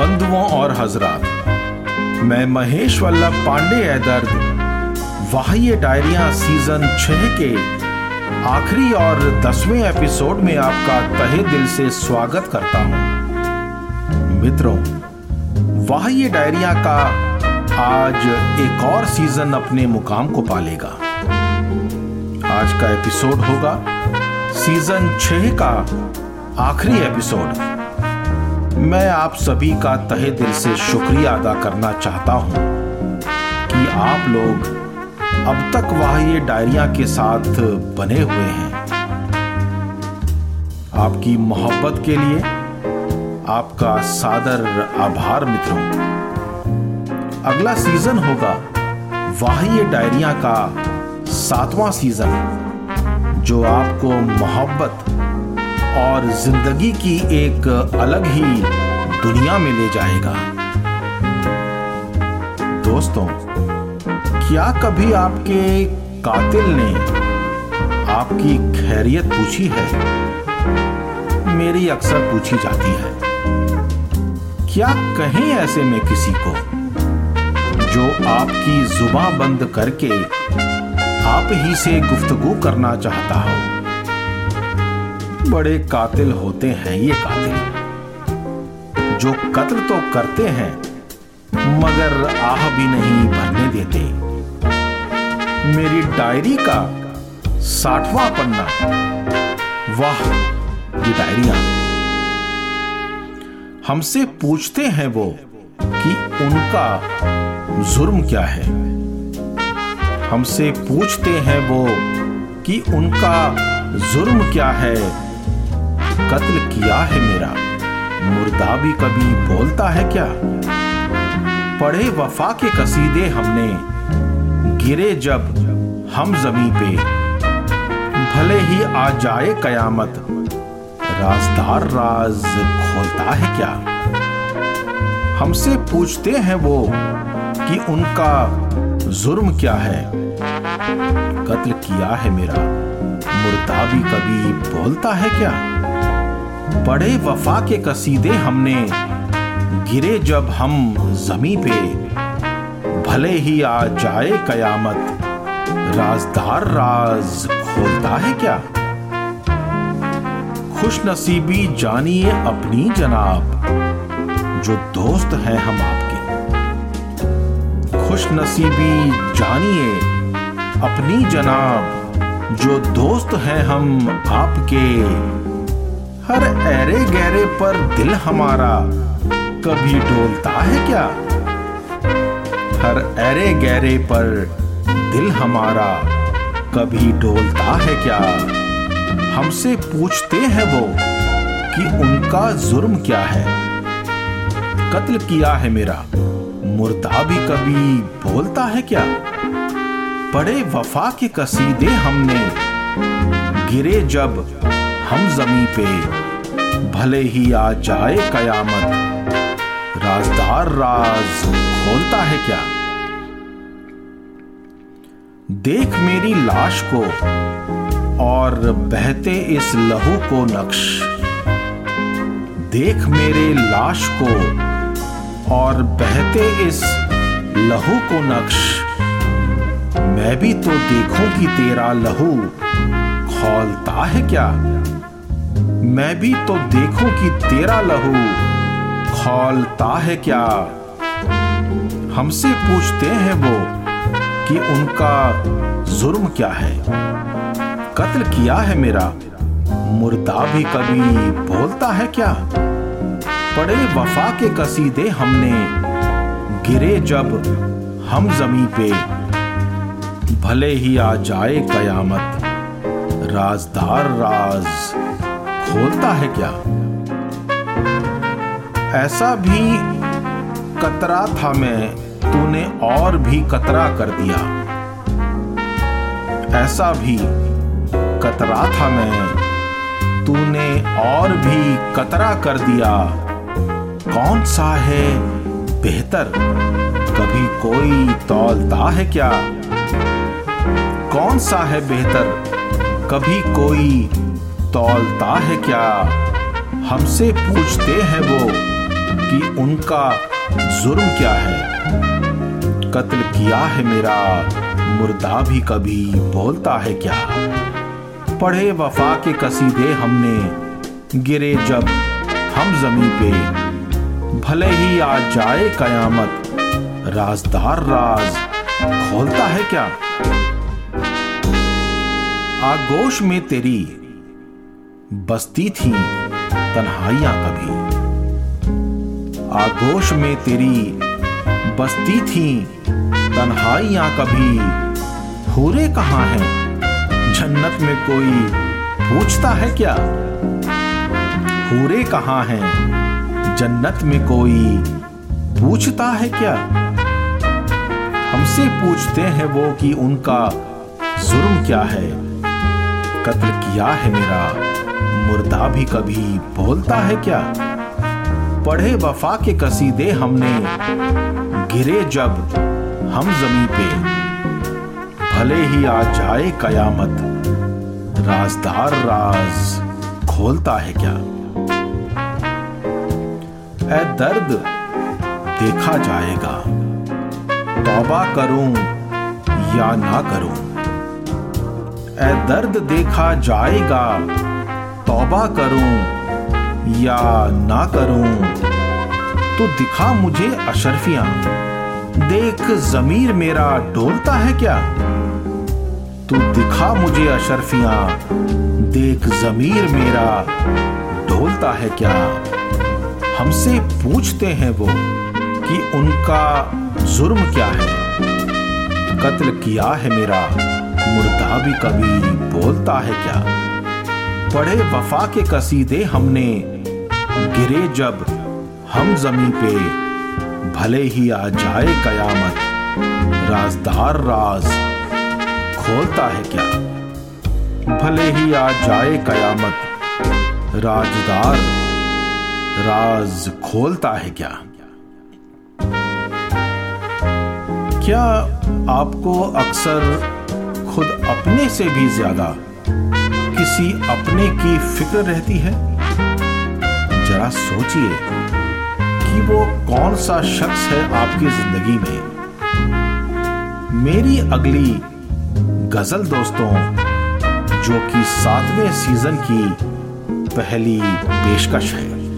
बंधुओं और हजरात, मैं महेश वल्लभ पांडे है दर्द वाह्य डायरिया सीज़न छह के आखिरी और दसवें एपिसोड में आपका तहे दिल से स्वागत करता हूँ। मित्रों, वाह्य डायरिया का आज एक और सीज़न अपने मुकाम को पालेगा। आज का एपिसोड होगा सीज़न छह का आखिरी एपिसोड। मैं आप सभी का तहे दिल से शुक्रिया अदा करना चाहता हूँ कि आप लोग अब तक वह ये डायरिया के साथ बने हुए हैं। आपकी मोहब्बत के लिए आपका सादर आभार मित्रों। अगला सीज़न होगा वाह डायरिया का सातवां सीज़न, जो आपको मोहब्बत और ज़िंदगी की एक अलग ही दुनिया में ले जाएगा। दोस्तों, क्या कभी आपके कातिल ने आपकी खैरियत पूछी है? मेरी अक्सर पूछी जाती है। क्या कहें ऐसे में किसी को जो आपकी जुबा बंद करके आप ही से गुफ्तगू करना चाहता हो? बड़े कातिल होते हैं, ये कातिल। जो कत्ल तो करते हैं, मगर आह भी नहीं भरने देते। मेरी डायरी का साठवां पन्ना। वाह, ये डायरिया। हमसे पूछते हैं वो कि उनका जुर्म क्या है। हमसे पूछते हैं वो कि उनका जुर्म क्या है। कत्ल किया है मेरा। मुर्दा भी कभी बोलता है क्या? पढ़े वफा के कसीदे हमने, गिरे जब हम जमी पे। भले ही आ जाए कयामत, राजदार राज खोलता है क्या? हमसे पूछते हैं वो कि उनका जुर्म क्या है? कत्ल किया है मेरा। मुर्दा भी कभी बोलता है क्या? पढ़े वफा के कसीदे हमने गिरे जब हम जमी पे। भले ही आ जाए कयामत, राजदार राज खोलता है क्या? खुश नसीबी जानिए अपनी जनाब, जो दोस्त हैं हम आपके। खुश नसीबी जानिए अपनी जनाब, जो दोस्त हैं हम आपके। हर ऐरे गहरे पर दिल हमारा कभी डोलता है क्या? हर ऐरे गहरे पर दिल हमारा कभी डोलता है क्या? हमसे पूछते हैं वो कि उनका जुर्म क्या है? कत्ल किया है मेरा, मुर्दा भी कभी बोलता है क्या? बड़े वफा के कसीदे हमने, गिरे जब हम जमी पे। भले ही आ जाए कयामत, राजदार राज खोलता है क्या? देख मेरी लाश को और बहते इस लहू को नक्श। देख मेरे लाश को और बहते इस लहू को नक्श। मैं भी तो देखूँ कि तेरा लहू खोलता है क्या? मैं भी तो देखूँ कि तेरा लहू खोलता है क्या? हमसे पूछते हैं वो कि उनका जुर्म क्या है? कत्ल किया है मेरा, मुर्दा भी कभी बोलता है क्या? पड़े वफा के कसीदे हमने गिरे जब हम जमी पे। भले ही आ जाए कयामत, राजदार राज खोलता है क्या? ऐसा भी कतरा था मैं, तूने और भी कतरा कर दिया। ऐसा भी कतरा था मैं, तूने और भी कतरा कर दिया। कौन सा है बेहतर? कभी कोई तौलता है क्या? कौन सा है बेहतर? कभी कोई तौलता है क्या? हमसे पूछते हैं वो कि उनका जुर्म क्या है। कत्ल किया है मेरा, मुर्दा भी कभी बोलता है क्या? पढ़े वफा के कसीदे हमने गिरे जब हम ज़मीन पे। भले ही आ जाए कयामत, राजदार राज खोलता है क्या? आगोश में तेरी बसती थी, तन्हाइयाँ कभी। आगोश में तेरी बसती थी, तन्हाइयाँ कभी। हूरे कहाँ हैं? जन्नत में कोई पूछता है क्या? हूरे कहाँ हैं? जन्नत में कोई पूछता है क्या? हमसे पूछते हैं वो कि उनका जुर्म क्या है? कत्ल किया है मेरा मुर्दा भी कभी बोलता है क्या? पढ़े वफा के कसीदे हमने गिरे जब हम जमी पे। भले ही आ जाए कयामत, राजदार राज खोलता है क्या? ए दर्द देखा जाएगा। तौबा करूँ या ना करूँ? ए दर्द देखा जाएगा तौबा करूँ या ना करूँ तो दिखा मुझे अशरफियाँ। देख, जमीर मेरा डोलता है क्या? तू दिखा मुझे अशरफियाँ। देख, जमीर मेरा डोलता है क्या? हमसे पूछते हैं वो कि उनका जुर्म क्या है। कत्ल किया है मेरा, मुर्दा भी कभी बोलता है क्या? पढ़े वफा के कसीदे हमने गिरे जब हम जमी पे। भले ही आ जाए कयामत, राजदार राज खोलता है क्या? भले ही आ जाए कयामत, राजदार राज खोलता है क्या? क्या आपको अक्सर खुद अपने से भी ज़्यादा किसी अपने की फ़िक्र रहती है? जरा सोचिए कि वो कौन सा शख्स है आपकी ज़िंदगी में। मेरी अगली गज़ल दोस्तों, जो कि सातवें सीज़न की पहली पेशकश है।